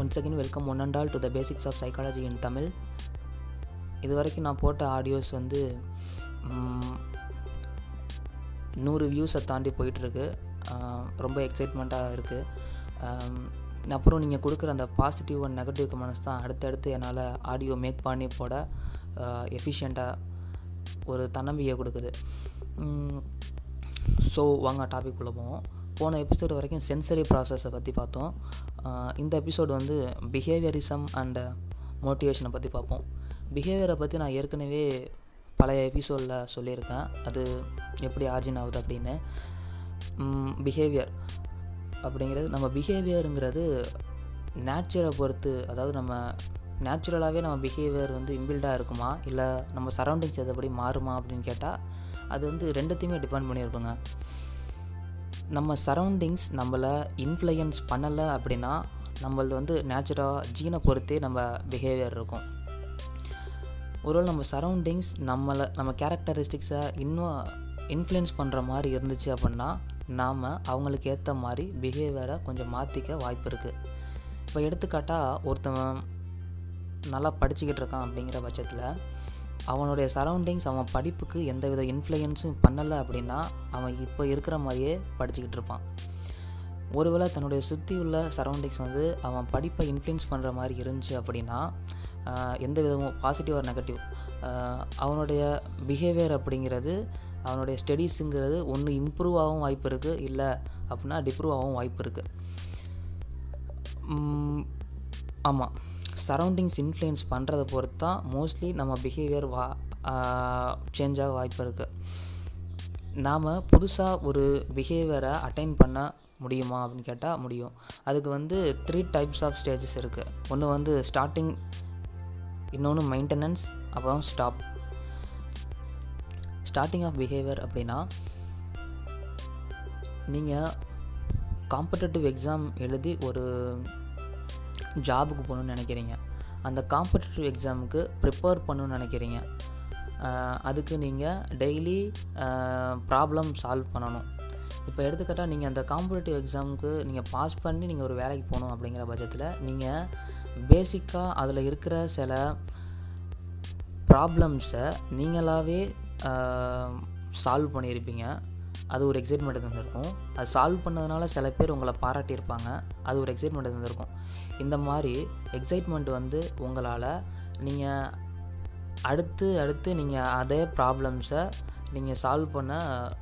Once again welcome one and all to the basics of psychology in Tamil இது வரைக்கும் நான் போட்ட audios வந்து நூறு வியூஸை தாண்டி போயிட்டுருக்கு. ரொம்ப எக்ஸைட்மெண்ட்டாக இருக்குது அப்புறம் நீங்கள் கொடுக்குற அந்த பாசிட்டிவ் அண்ட் நெகட்டிவ் கமெண்ட்ஸ் தான் அடுத்தடுத்து என்னால் ஆடியோ மேக் பண்ணி போட எஃபிஷியண்ட்டாக ஒரு தன்னம்பிக்கை கொடுக்குது. ஸோ வாங்க டாபிக் உள்ள போவோம். போன எபிசோடு வரைக்கும் சென்சரி ப்ராசஸை பற்றி பார்த்தோம். இந்த எபிசோடு வந்து பிஹேவியரிசம் அண்ட் மோட்டிவேஷனை பற்றி பார்ப்போம். பிஹேவியரை பற்றி நான் ஏற்கனவே பழைய எபிசோடில் சொல்லியிருக்கேன். அது எப்படி ஆர்ஜின் ஆகுது அப்படின்னு. பிஹேவியர் அப்படிங்கிறது நம்ம பிஹேவியருங்கிறது நேச்சரை பொறுத்து அதாவது நம்ம நேச்சுரலாகவே நம்ம பிஹேவியர் வந்து இம்பில்டாக இருக்குமா? இல்லை நம்ம சரௌண்டிங்ஸ் எதபடி மாறுமா அப்படின்னு கேட்டால் அது வந்து ரெண்டுத்தையுமே டிபெண்ட் பண்ணியிருக்குங்க. நம்ம சரௌண்டிங்ஸ் நம்மளை இன்ஃப்ளூயன்ஸ் பண்ணலை அப்படின்னா நம்மளது வந்து நேச்சுராக ஜீனை பொறுத்தே நம்ம பிஹேவியர் இருக்கும். ஒருவேளை நம்ம சரௌண்டிங்ஸ் நம்மளை நம்ம கேரக்டரிஸ்டிக்ஸை இன்னும் இன்ஃப்ளூயன்ஸ் பண்ணுற மாதிரி இருந்துச்சு அப்படின்னா நாம் அவங்களுக்கு ஏற்ற மாதிரி பிஹேவியரை கொஞ்சம் மாற்றிக்க வாய்ப்பு இருக்குது இப்போ எடுத்துக்காட்டால் ஒருத்தவன் நல்லா படிச்சுக்கிட்டு இருக்கான் அப்படிங்கிற பட்சத்தில் அவனுடைய சரௌண்டிங்ஸ் அவன் படிப்புக்கு எந்தவித இன்ஃப்ளூயன்ஸும் பண்ணலை அப்படின்னா அவன் இப்போ இருக்கிற மாதிரியே படிச்சுக்கிட்டு இருப்பான். ஒருவேளை தன்னுடைய சுற்றி உள்ள சரௌண்டிங்ஸ் வந்து அவன் படிப்பை இன்ஃப்ளூயன்ஸ் பண்ணுற மாதிரி இருந்துச்சு அப்படின்னா எந்த விதமும் பாசிட்டிவ் ஆர் நெகட்டிவ் அவனுடைய பிஹேவியர் அப்படிங்கிறது அவனுடைய ஸ்டடீஸுங்கிறது ஒன்று இம்ப்ரூவ் ஆகவும் வாய்ப்பு இருக்குது இல்லை அப்படின்னா டிப்ரூவ் ஆகவும் வாய்ப்பு இருக்குது ஆமாம் சரௌண்டிங்ஸ் இன்ஃப்ளூயன்ஸ் பண்ணுறதை பொறுத்து தான் மோஸ்ட்லி நம்ம பிஹேவியர் வா சேஞ்ச் ஆக வாய்ப்பு இருக்குது நாம் புதுசாக ஒரு பிஹேவியரை அட்டைன் பண்ண முடியுமா அப்படின்னு கேட்டால் முடியும். அதுக்கு வந்து த்ரீ டைப்ஸ் ஆஃப் ஸ்டேஜஸ் இருக்குது ஒன்று வந்து ஸ்டார்டிங் இன்னொன்று மெயின்டெனன்ஸ் அப்புறம் ஸ்டாப் ஸ்டார்டிங் ஆஃப் பிஹேவியர் அப்படின்னா நீங்கள் காம்படேட்டிவ் எக்ஸாம் எழுதி ஒரு ஜாபுக்கு போகணுன்னு நினைக்கிறீங்க. அந்த காம்படேட்டிவ் எக்ஸாமுக்கு ப்ரிப்பேர் பண்ணணும்னு நினைக்கிறீங்க. அதுக்கு நீங்கள் டெய்லி ப்ராப்ளம் சால்வ் பண்ணணும். இப்போ எடுத்துக்கிட்டால் நீங்கள் அந்த காம்படிட்டிவ் எக்ஸாமுக்கு நீங்கள் பாஸ் பண்ணி நீங்கள் ஒரு வேலைக்கு போகணும் அப்படிங்கிற பட்சத்தில் நீங்கள் பேசிக்காக அதில் இருக்கிற சில ப்ராப்ளம்ஸை நீங்களாகவே சால்வ் பண்ணியிருப்பீங்க. அது ஒரு எக்ஸைட்மெண்ட் தந்திருக்கும். அது சால்வ் பண்ணதுனால சில பேர் உங்களை பாராட்டியிருப்பாங்க. அது ஒரு எக்ஸைட்மெண்ட் தந்திருக்கும். இந்த மாதிரி எக்ஸைட்மெண்ட் வந்து உங்களால் நீங்கள் அடுத்து அடுத்து நீங்கள் அதே ப்ராப்ளம்ஸை நீங்கள் சால்வ் பண்ண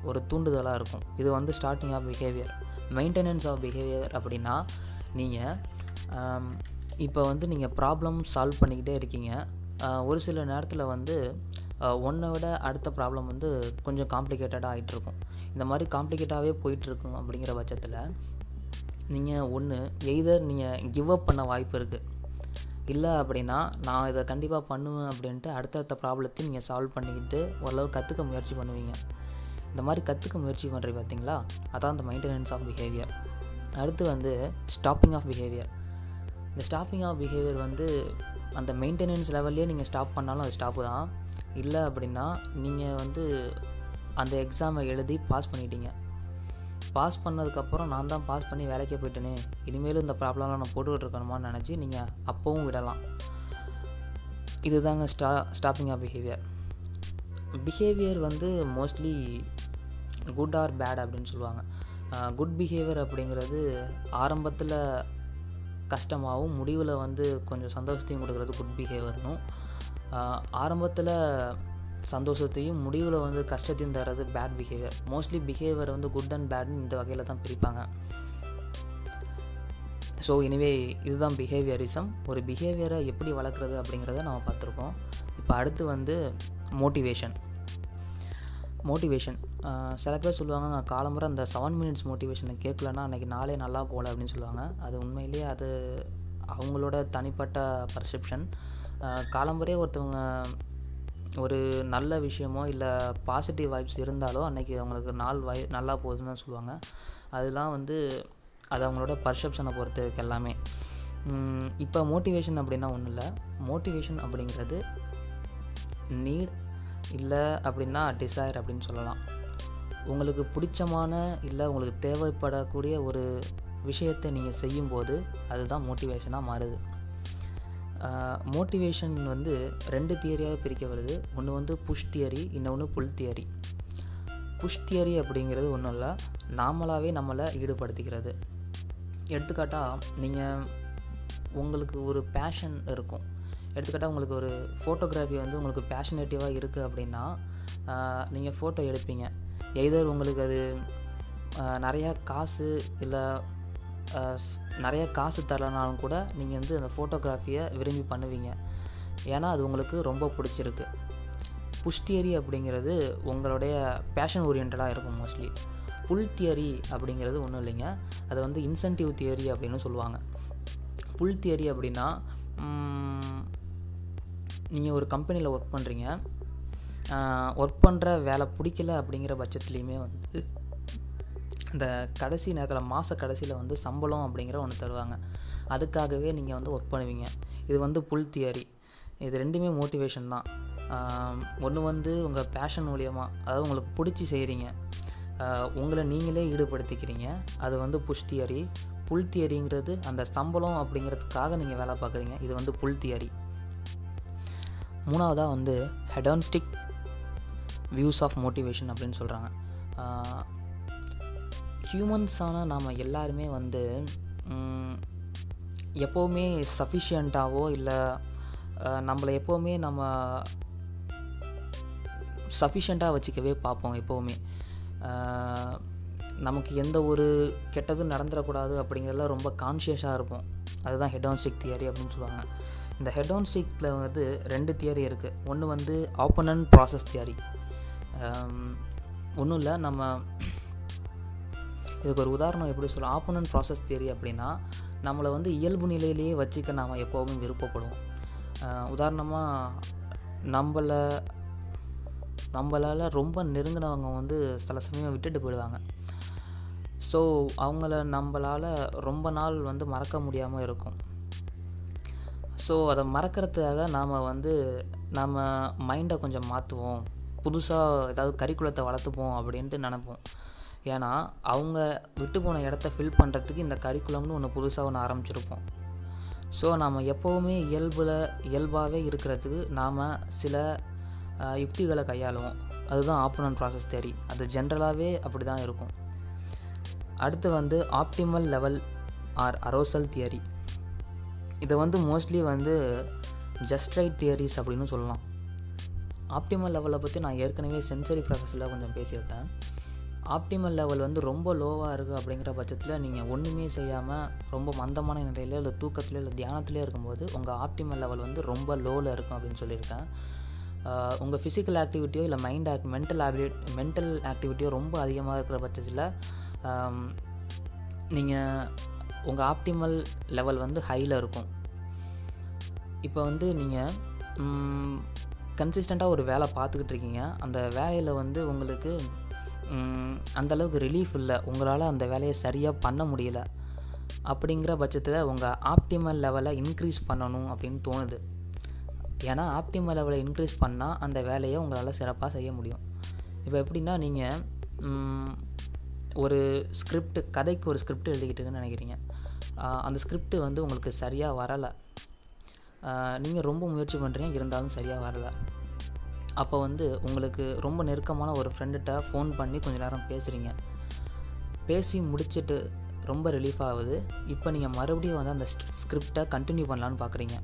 ஒரு தூண்டுதலாக இருக்கும். இது வந்து starting of behaviour maintenance of behaviour அப்படின்னா நீங்கள் இப்போ வந்து நீங்கள் ப்ராப்ளம் சால்வ் பண்ணிக்கிட்டே இருக்கீங்க. ஒரு சில நேரத்தில் வந்து ஒன்றை விட அடுத்த ப்ராப்ளம் வந்து கொஞ்சம் காம்ப்ளிகேட்டடாக ஆகிட்டுருக்கும் இந்த மாதிரி காம்ப்ளிகேட்டாகவே போயிட்டுருக்கும் அப்படிங்கிற பட்சத்தில் நீங்கள் ஒன்று எய்தர் நீங்கள் கிவ் அப் பண்ண வாய்ப்பு இருக்குது இல்லை அப்படின்னா நான் இதை கண்டிப்பாக பண்ணுவேன் அப்படின்ட்டு அடுத்தடுத்த ப்ராப்ளத்தையும் நீங்கள் சால்வ் பண்ணிக்கிட்டு ஓரளவு கற்றுக்க முயற்சி பண்ணுவீங்க. இந்த மாதிரி கற்றுக்க முயற்சி பண்ணுறீங்க பார்த்தீங்களா அதான் அந்த மெயின்டெனன்ஸ் ஆஃப் பிஹேவியர் அடுத்து வந்து ஸ்டாப்பிங் ஆஃப் பிஹேவியர் இந்த ஸ்டாப்பிங் ஆஃப் பிஹேவியர் வந்து அந்த மெயின்டெனன்ஸ் லெவல்லே நீங்கள் ஸ்டாப் பண்ணாலும் அது ஸ்டாப்பு தான். இல்லை அப்படின்னா நீங்கள் வந்து அந்த எக்ஸாமை எழுதி பாஸ் பண்ணிட்டீங்க. பாஸ் பண்ணதுக்கப்புறம் நான் தான் பாஸ் பண்ணி வேலைக்கே போயிட்டேனே. இனிமேலும் இந்த ப்ராப்ளம்லாம் நான் போட்டுக்கிட்டு இருக்கணுமான்னு நினச்சி நீங்கள் அப்போவும் விடலாம். இதுதாங்க ஸ்டா ஸ்டாப்பிங் ஆஃப் பிஹேவியர் பிஹேவியர் வந்து மோஸ்ட்லி குட் ஆர் பேட் அப்படின்னு சொல்லுவாங்க. குட் பிஹேவியர் அப்படிங்கிறது ஆரம்பத்தில் கஷ்டமாகவும் முடிவில் வந்து கொஞ்சம் சந்தோஷத்தையும் கொடுக்குறது குட் பிஹேவியர்னும் ஆரம்பத்தில் சந்தோஷத்தையும் முடிவில் வந்து கஷ்டத்தையும் தர்றது பேட் பிஹேவியர் மோஸ்ட்லி பிஹேவியர் வந்து குட் அண்ட் பேட்னு இந்த வகையில் தான் பிரிப்பாங்க. ஸோ எனிவே இதுதான் பிஹேவியரிசம் ஒரு பிஹேவியரை எப்படி வளர்க்குறது அப்படிங்கிறத நம்ம பார்த்துருக்கோம். இப்போ அடுத்து வந்து மோட்டிவேஷன் மோட்டிவேஷன் சில பேர் சொல்லுவாங்க நான் காலம்புற அந்த செவன் மினிட்ஸ் மோட்டிவேஷனை கேட்கலன்னா அன்றைக்கி நாளே நல்லா போகல அப்படின்னு சொல்லுவாங்க. அது உண்மையிலேயே அது அவங்களோட தனிப்பட்ட பர்செப்ஷன் காலம்புறே ஒருத்தவங்க ஒரு நல்ல விஷயமோ இல்லை பாசிட்டிவ் வைப்ஸ் இருந்தாலோ அன்றைக்கி அவங்களுக்கு நாள் வை நல்லா போகுதுன்னு தான் சொல்லுவாங்க. அதெல்லாம் வந்து அது அவங்களோட பர்செப்ஷனை பொறுத்ததுக்கு எல்லாமே. இப்போ மோட்டிவேஷன் அப்படின்னா ஒன்றும் இல்லை. மோட்டிவேஷன் அப்படிங்கிறது நீட் இல்லை அப்படின்னா டிசைர் அப்படின்னு சொல்லலாம். உங்களுக்கு பிடிச்சமான இல்லை உங்களுக்கு தேவைப்படக்கூடிய ஒரு விஷயத்தை நீங்கள் செய்யும்போது அதுதான் மோட்டிவேஷனாக மாறுது. மோட்டிவேஷன் வந்து ரெண்டு தியரியாக பிரிக்க வருது. ஒன்று வந்து புஷ் தியரி இன்னொன்று புல் தியரி புஷ் தியரி அப்படிங்கிறது ஒன்றும் இல்லை. நாமளாகவே நம்மளை ஈடுபடுத்திக்கிறது. எடுத்துக்காட்டால் நீங்கள் உங்களுக்கு ஒரு பேஷன் இருக்கும். எடுத்துக்காட்டால் உங்களுக்கு ஒரு ஃபோட்டோகிராஃபி வந்து உங்களுக்கு பேஷனேட்டிவாக இருக்குது அப்படின்னா நீங்கள் ஃபோட்டோ எடுப்பீங்க. எய்தர் உங்களுக்கு அது நிறையா காசு இல்லை நிறைய காசு தரலனாலும் கூட நீங்கள் வந்து அந்த ஃபோட்டோகிராஃபியை விரும்பி பண்ணுவீங்க. ஏன்னா அது உங்களுக்கு ரொம்ப பிடிச்சிருக்கு. புஷ் தியரி அப்படிங்கிறது உங்களுடைய பேஷன் ஓரியன்டாக இருக்கும் மோஸ்ட்லி புல் தியரி அப்படிங்கிறது ஒன்றும் இல்லைங்க. அது வந்து இன்சென்டிவ் தியரி அப்படின்னு சொல்லுவாங்க. புல் தியரி அப்படின்னா நீங்கள் ஒரு கம்பெனியில் ஒர்க் பண்ணுறீங்க ஒர்க் பண்ணுற வேலை பிடிக்கல அப்படிங்கிற பட்சத்துலேயுமே வந்து இந்த கடைசி நேரத்தில் மாத கடைசியில் வந்து சம்பளம் அப்படிங்கிற ஒன்று தருவாங்க. அதுக்காகவே நீங்கள் வந்து ஒர்க் பண்ணுவீங்க. இது வந்து புல் தியரி இது ரெண்டுமே மோட்டிவேஷன் தான். ஒன்று வந்து உங்கள் பேஷன் மூலியமாக அதாவது உங்களுக்கு பிடிச்சி செய்கிறீங்க உங்களை நீங்களே ஈடுபடுத்திக்கிறீங்க. அது வந்து புஷ் தியரி புல் தியரிங்கிறது அந்த சம்பளம் அப்படிங்கிறதுக்காக நீங்கள் வேலை பார்க்குறீங்க. இது வந்து புல் தியரி மூணாவதாக வந்து ஹெடான்ஸ்டிக் வியூஸ் ஆஃப் மோட்டிவேஷன் அப்படின்னு சொல்கிறாங்க ஹியூமன்ஸான நாம் எல்லாருமே வந்து எப்போவுமே சஃபிஷியண்ட்டாகவோ இல்லை நம்மளை எப்போவுமே நம்ம சஃபிஷியண்ட்டாக வச்சுக்கவே பார்ப்போம் எப்போவுமே. நமக்கு எந்த ஒரு கெட்டதும் நடந்துடக்கூடாது அப்படிங்கிறதுல ரொம்ப கான்ஷியஸாக இருப்போம். அதுதான் ஹெடான்ஸ்டிக் தியரி அப்படின்னு சொல்லுவாங்க. இந்த ஹெடான்ஸ்டிக்கில் வந்து ரெண்டு தியரி இருக்குது ஒன்று வந்து ஆப்பனன்ட் ப்ராசஸ் தியரி ஒன்றும் இல்லை நம்ம இதுக்கு ஒரு உதாரணம் எப்படி சொல்லலாம் ஆப்போனன்ட் ப்ராசஸ் தியரி அப்படின்னா நம்மளை வந்து இயல்பு நிலையிலேயே வச்சுக்க நாம் எப்போவும் விருப்பப்படுவோம். உதாரணமாக நம்மளை நம்மளால் ரொம்ப நெருங்கினவங்க வந்து சில சமயம் விட்டுட்டு போயிடுவாங்க. ஸோ அவங்கள நம்மளால் ரொம்ப நாள் வந்து மறக்க முடியாமல் இருக்கும். ஸோ அதை மறக்கிறதுக்காக நாம் வந்து நம்ம மைண்டை கொஞ்சம் மாற்றுவோம் புதுசாக ஏதாவது கரிக்குலத்தை வளர்த்துப்போம் அப்படின்ட்டு நினப்போம். ஏன்னா அவங்க விட்டு போன இடத்த ஃபில் பண்ணுறதுக்கு இந்த கரிக்குலம்னு ஒன்று புதுசாக ஒன்று ஆரம்பிச்சிருப்போம். ஸோ நாம் எப்போவுமே இயல்பில் இயல்பாகவே இருக்கிறதுக்கு நாம் சில யுக்திகளை கையாளுவோம். அதுதான் ஆப்பனன்ட் ப்ராசஸ் தேரி அது ஜென்ரலாகவே அப்படி தான் இருக்கும். அடுத்து வந்து optimal level or arousal theory இதை வந்து மோஸ்ட்லி வந்து ஜஸ்ட் ரைட் தியரிஸ் அப்படின்னு சொல்லலாம். ஆப்டிமல் லெவலை பற்றி நான் ஏற்கனவே சென்சரி ப்ராசஸில் கொஞ்சம் பேசியிருக்கேன். ஆப்டிமல் லெவல் வந்து ரொம்ப லோவாக இருக்குது அப்படிங்கிற பட்சத்தில் நீங்கள் ஒன்றுமே செய்யாமல் ரொம்ப மந்தமான நிலையில் இல்லை தூக்கத்துலையோ இல்லை தியானத்துலேயே இருக்கும்போது உங்கள் ஆப்டிமல் லெவல் வந்து ரொம்ப லோவில் இருக்கும் அப்படின்னு சொல்லியிருக்கேன். உங்கள் ஃபிசிக்கல் ஆக்டிவிட்டியோ இல்லை mind act mental ability mental ஆக்டிவிட்டியோ ரொம்ப அதிகமாக இருக்கிற பட்சத்தில் நீங்கள் உங்கள் ஆப்டிமல் லெவல் வந்து ஹையில் இருக்கும். இப்போ வந்து நீங்கள் கன்சிஸ்டண்ட்டாக ஒரு வேலை பார்த்துக்கிட்டு இருக்கீங்க. அந்த வேலையில் வந்து உங்களுக்கு அந்தளவுக்கு ரிலீஃப் இல்லை. உங்களால் அந்த வேலையை சரியாக பண்ண முடியல. அப்படிங்கிற பட்சத்தில் உங்கள் ஆப்டிமல் லெவலை இன்க்ரீஸ் பண்ணணும் அப்படின்னு தோணுது. ஏன்னா ஆப்டிமல் லெவலை இன்க்ரீஸ் பண்ணால் அந்த வேலையை உங்களால் சிறப்பாக செய்ய முடியும். இப்போ எப்படின்னா நீங்கள் ஒரு ஸ்கிரிப்ட் கதைக்கு ஒரு ஸ்கிரிப்ட் எழுதிக்கிட்டுன்னு நினைக்கிறீங்க. அந்த ஸ்கிரிப்ட் வந்து உங்களுக்கு சரியாக வரலை. நீங்கள் ரொம்ப முயற்சி பண்ணுறீங்க இருந்தாலும் சரியாக வரலை. அப்போ வந்து உங்களுக்கு ரொம்ப நெருக்கமான ஒரு ஃப்ரெண்டுகிட்ட ஃபோன் பண்ணி கொஞ்சம் நேரம் பேசுகிறீங்க பேசி முடிச்சுட்டு ரொம்ப ரிலீஃப் ஆகுது. இப்போ நீங்கள் மறுபடியும் வந்து அந்த ஸ்கிரிப்டை கண்டினியூ பண்ணலான்னு பார்க்குறீங்க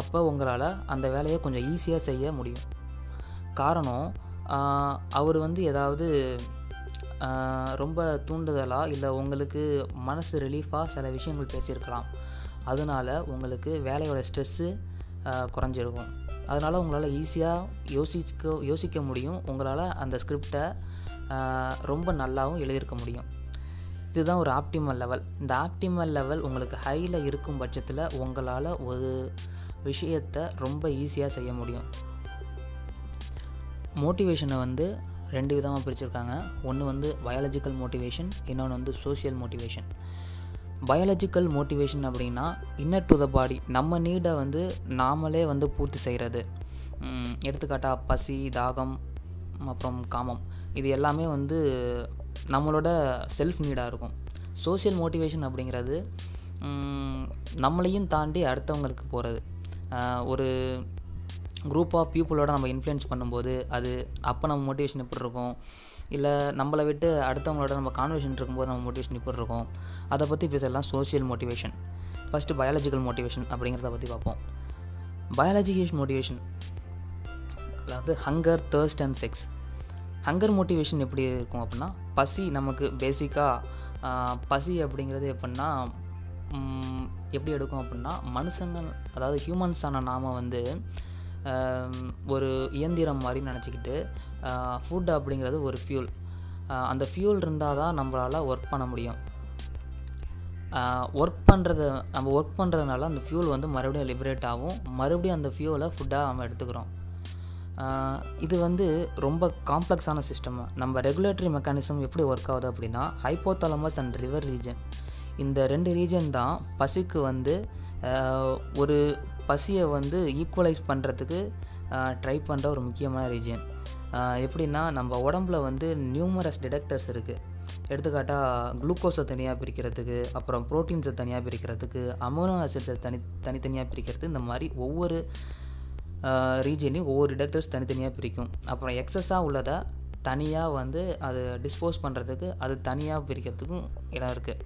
அப்போ உங்களால் அந்த வேலையை கொஞ்சம் ஈஸியாக செய்ய முடியும். காரணம் அவர் வந்து ஏதாவது ரொம்ப தூண்டுதலாக இல்லை உங்களுக்கு மனசு ரிலீஃபாக சில விஷயங்கள் பேசியிருக்கலாம். அதனால் உங்களுக்கு வேலையோட ஸ்ட்ரெஸ்ஸு குறைஞ்சிருக்கும். அதனால் உங்களால் ஈஸியாக யோசிக்க யோசிக்க முடியும். உங்களால் அந்த ஸ்கிரிப்டை ரொம்ப நல்லாவும் எழுதியிருக்க முடியும். இதுதான் ஒரு ஆப்டிமல் லெவல் இந்த ஆப்டிமல் லெவல் உங்களுக்கு ஹையில் இருக்கும் பட்சத்தில் உங்களால் ஒரு விஷயத்தை ரொம்ப ஈஸியாக செய்ய முடியும். மோட்டிவேஷனை வந்து ரெண்டு விதமாக பிரிச்சுருக்காங்க. ஒன்று வந்து பயாலஜிக்கல் மோட்டிவேஷன் இன்னொன்று வந்து சோஷியல் மோட்டிவேஷன் பயாலஜிக்கல் மோட்டிவேஷன் அப்படின்னா இன்னர் டு த பாடி நம்ம நீடை வந்து நாமளே வந்து பூர்த்தி செய்கிறது எடுத்துக்காட்டாக பசி தாகம் அப்புறம் காமம். இது எல்லாமே வந்து நம்மளோட செல்ஃப் நீடாக இருக்கும். சோஷியல் மோட்டிவேஷன் அப்படிங்கிறது நம்மளையும் தாண்டி அடுத்தவங்களுக்கு போகிறது ஒரு குரூப் ஆஃப் பீப்புளோட நம்ம இன்ஃப்ளூயன்ஸ் பண்ணும்போது அது அப்போ நம்ம மோட்டிவேஷன் எப்படி இருக்கும்? இல்லை நம்மளை விட்டு அடுத்தவங்களோட நம்ம கான்வர்சேஷன் இருக்கும்போது நம்ம மோட்டிவேஷன் எப்படி இருக்கும் அதை பற்றி பேசலாம் social motivation first biological motivation அப்படிங்கிறத பற்றி பார்ப்போம். பயாலஜிக்கல் மோட்டிவேஷன் அதாவது hunger thirst and sex hunger motivation எப்படி இருக்கும் அப்படின்னா பசி நமக்கு பேசிக்காக பசி அப்படிங்கிறது எப்படின்னா எப்படி எடுக்கும் அப்படின்னா மனுஷங்க அதாவது ஹியூமன்ஸான நாம் வந்து ஒரு இயந்திரம் மாதிரி நினச்சிக்கிட்டு ஃபுட் அப்படிங்கிறது ஒரு ஃபியூல் அந்த ஃபியூல் இருந்தால் தான் நம்மளால் ஒர்க் பண்ண முடியும். ஒர்க் பண்ணுறத நம்ம ஒர்க் பண்ணுறதுனால அந்த ஃபியூல் வந்து மறுபடியும் லிபரேட் ஆகும். மறுபடியும் அந்த ஃபியூலை ஃபுட்டாக நம்ம எடுத்துக்கிறோம். இது வந்து ரொம்ப காம்ப்ளெக்ஸான சிஸ்டம் நம்ம ரெகுலேட்டரி மெக்கானிசம் எப்படி ஒர்க் ஆகுது அப்படின்னா ஹைப்போதாலமஸ் அண்ட் ரிவர் ரீஜன் இந்த ரெண்டு ரீஜன் தான் பசிக்கு வந்து ஒரு பசியை வந்து ஈக்குவலைஸ் பண்ணுறதுக்கு ட்ரை பண்ணுற ஒரு முக்கியமான ரீஜியன் எப்படின்னா நம்ம உடம்புல வந்து நியூமரஸ் டிடெக்டர்ஸ் இருக்குது எடுத்துக்காட்டால் குளுக்கோஸை தனியாக பிரிக்கிறதுக்கு அப்புறம் ப்ரோட்டீன்ஸை தனியாக பிரிக்கிறதுக்கு அமோனோ ஆசிட்ஸை தனி தனித்தனியாக பிரிக்கிறது இந்த மாதிரி ஒவ்வொரு ரீஜன்லையும் ஒவ்வொரு டிடெக்டர்ஸ் தனித்தனியாக பிரிக்கும். அப்புறம் எக்ஸஸாக உள்ளதை தனியாக வந்து அது டிஸ்போஸ் பண்ணுறதுக்கு அது தனியாக பிரிக்கிறதுக்கும் இடம் இருக்குது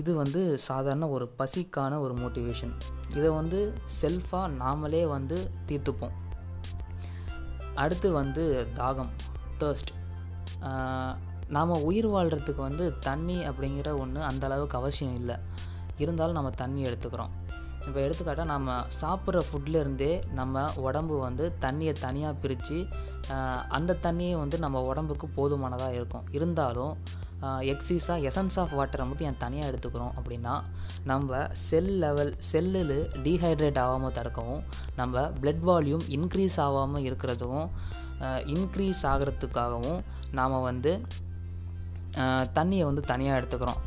இது வந்து சாதாரண ஒரு பசிக்கான ஒரு மோட்டிவேஷன் இதை வந்து செல்ஃபாக நாமளே வந்து தீர்த்துப்போம். அடுத்து வந்து தாகம் தேர்ஸ்ட் நாம் உயிர் வாழ்கிறதுக்கு வந்து தண்ணி அப்படிங்கிற ஒன்று அந்த அளவுக்கு அவசியம் இல்லை. இருந்தாலும் நம்ம தண்ணி எடுத்துக்கிறோம். இப்போ எடுத்துக்காட்டால் நம்ம சாப்பிட்ற ஃபுட்லேருந்தே நம்ம உடம்பு வந்து தண்ணியை தனியாக பிரித்து அந்த தண்ணியை வந்து நம்ம உடம்புக்கு போதுமானதாக இருக்கும். இருந்தாலும் எக்ஸிஸாக எசன்ஸ் ஆஃப் வாட்டரை மட்டும் ஏன் தனியாக எடுத்துக்கிறோம் அப்படின்னா நம்ம செல் லெவல் செல்லில் டீஹைட்ரேட் ஆகாமல் தடுக்கவும் நம்ம பிளட் வால்யூம் இன்க்ரீஸ் ஆகாமல் இருக்கிறதுக்கும் இன்க்ரீஸ் ஆகிறதுக்காகவும் நாம் வந்து தண்ணியை வந்து தனியாக எடுத்துக்கிறோம்.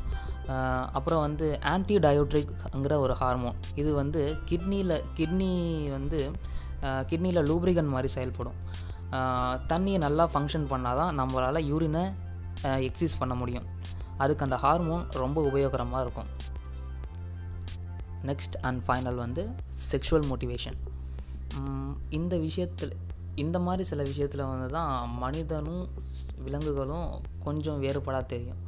அப்புறம் வந்து ஆன்டி டயோட்ரிக்ங்கிற ஒரு ஹார்மோன் இது வந்து கிட்னியில் கிட்னி வந்து கிட்னியில் லூப்ரிகன் மாதிரி செயல்படும். தண்ணியை நல்லா ஃபங்க்ஷன் பண்ணால் தான் நம்மளால் யூரினை எக்ஸிஸ் பண்ண முடியும். அதுக்கு அந்த ஹார்மோன் ரொம்ப உபயோகரமாக இருக்கும். நெக்ஸ்ட் அண்ட் ஃபைனல் வந்து செக்ஷுவல் மோட்டிவேஷன் இந்த விஷயத்தில் இந்த மாதிரி சில விஷயத்தில் வந்து தான் மனிதனும் விலங்குகளும் கொஞ்சம் வேறுபடாக தெரியும்.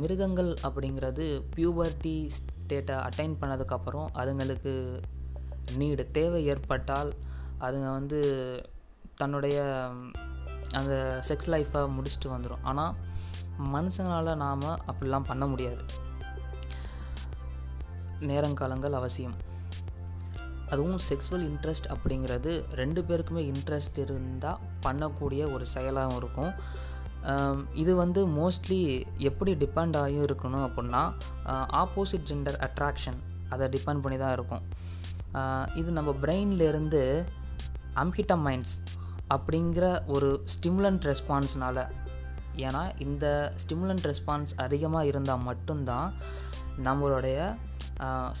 மிருகங்கள் அப்படிங்கிறது பியூபர்ட்டி ஸ்டேட்டை அட்டைன் பண்ணதுக்கப்புறம் அதுங்களுக்கு நீடு தேவை ஏற்பட்டால் அதுங்க வந்து தன்னுடைய அந்த செக்ஸ் லைஃப்பை முடிச்சுட்டு வந்துடும் ஆனால் மனுஷங்களால் நாம் அப்படிலாம் பண்ண முடியாது. நேரங்காலங்கள் அவசியம். அதுவும் செக்ஸுவல் இன்ட்ரெஸ்ட் அப்படிங்கிறது ரெண்டு பேருக்குமே இன்ட்ரெஸ்ட் இருந்தால் பண்ணக்கூடிய ஒரு செயலாகவும் இருக்கும். இது வந்து மோஸ்ட்லி எப்படி டிபெண்ட் ஆகியும் இருக்கணும் அப்படின்னா ஆப்போசிட் ஜெண்டர் அட்ராக்ஷன் அதை டிபெண்ட் பண்ணி தான் இருக்கும் இது நம்ம பிரெயின்லேருந்து அம்ஹிட்டமைன்ஸ் அப்படிங்கிற ஒரு ஸ்டிமுலண்ட் ரெஸ்பான்ஸ்னால் ஏன்னா இந்த ஸ்டிமுலண்ட் ரெஸ்பான்ஸ் அதிகமாக இருந்தால் மட்டும்தான் நம்மளுடைய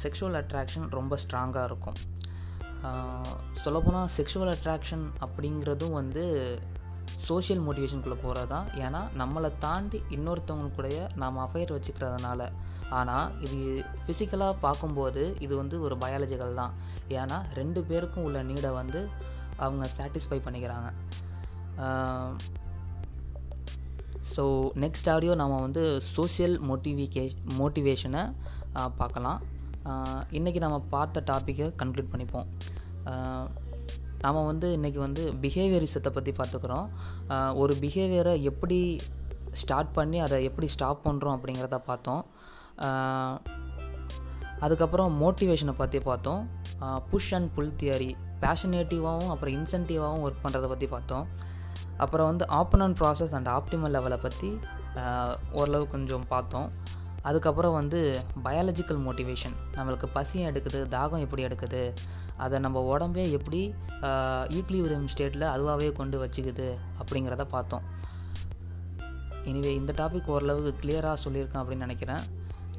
செக்ஷுவல் அட்ராக்ஷன் ரொம்ப ஸ்ட்ராங்காக இருக்கும். சொல்லப்போனால் செக்ஷுவல் அட்ராக்ஷன் அப்படிங்கிறதும் வந்து சோஷியல் மோட்டிவேஷனுக்குள்ளே போகிறது தான் ஏன்னா நம்மளை தாண்டி இன்னொருத்தவங்களுக்குடைய நாம் அஃபையர் வச்சுக்கிறதுனால. ஆனால் இது ஃபிசிக்கலாக பார்க்கும்போது இது வந்து ஒரு பயாலஜிக்கல் தான். ஏன்னா ரெண்டு பேருக்கும் உள்ள நீடை வந்து அவங்க சாட்டிஸ்ஃபை பண்ணிக்கிறாங்க. ஸோ நெக்ஸ்ட் ஆடியோ நம்ம வந்து சோஷியல் மோட்டிவிகே மோட்டிவேஷனை பார்க்கலாம். இன்றைக்கி நம்ம பார்த்த டாப்பிக்கை கன்க்ளூட் பண்ணிப்போம். நாம் வந்து இன்றைக்கி வந்து பிஹேவியரிசத்தை பற்றி பார்த்துக்குறோம். ஒரு பிஹேவியரை எப்படி ஸ்டார்ட் பண்ணி அதை எப்படி ஸ்டாப் பண்ணுறோம் அப்படிங்கிறத பார்த்தோம். அதுக்கப்புறம் மோட்டிவேஷனை பற்றி பார்த்தோம். புஷ் அண்ட் புல் தியரி பேஷனேட்டிவாகவும் அப்புறம் இன்சென்டிவாகவும் ஒர்க் பண்ணுறதை பற்றி பார்த்தோம். அப்புறம் வந்து ஆப்பனன் ப்ராசஸ் அண்ட் ஆப்டிமல் லெவலை பற்றி ஓரளவு கொஞ்சம் பார்த்தோம். அதுக்கப்புறம் வந்து பயாலஜிக்கல் மோட்டிவேஷன் நம்மளுக்கு பசியும் எடுக்குது தாகம் எப்படி எடுக்குது அதை நம்ம உடம்பே எப்படி ஈக்லிபிரியம் ஸ்டேட்டில் அதுவாகவே கொண்டு வச்சுக்குது அப்படிங்கிறத பார்த்தோம். எனிவே இந்த டாபிக் ஓரளவுக்கு கிளியராக சொல்லியிருக்கேன் அப்படின்னு நினைக்கிறேன்.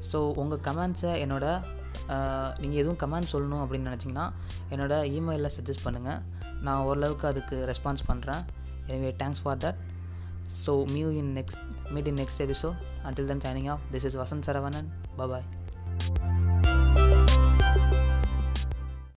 ஸோ உங்கள் கமெண்ட்ஸை என்னோட நீங்கள் எதுவும் கமெண்ட் சொல்லணும் அப்படின்னு நினச்சிங்கன்னா என்னோடய இமெயிலில் சஜஸ்ட் பண்ணுங்கள் நான் ஓரளவுக்கு அதுக்கு ரெஸ்பான்ஸ் பண்ணுறேன் எனவே thanks for that so me you in next meet in next episode until then signing off this is Vasanth Saravanan bye bye.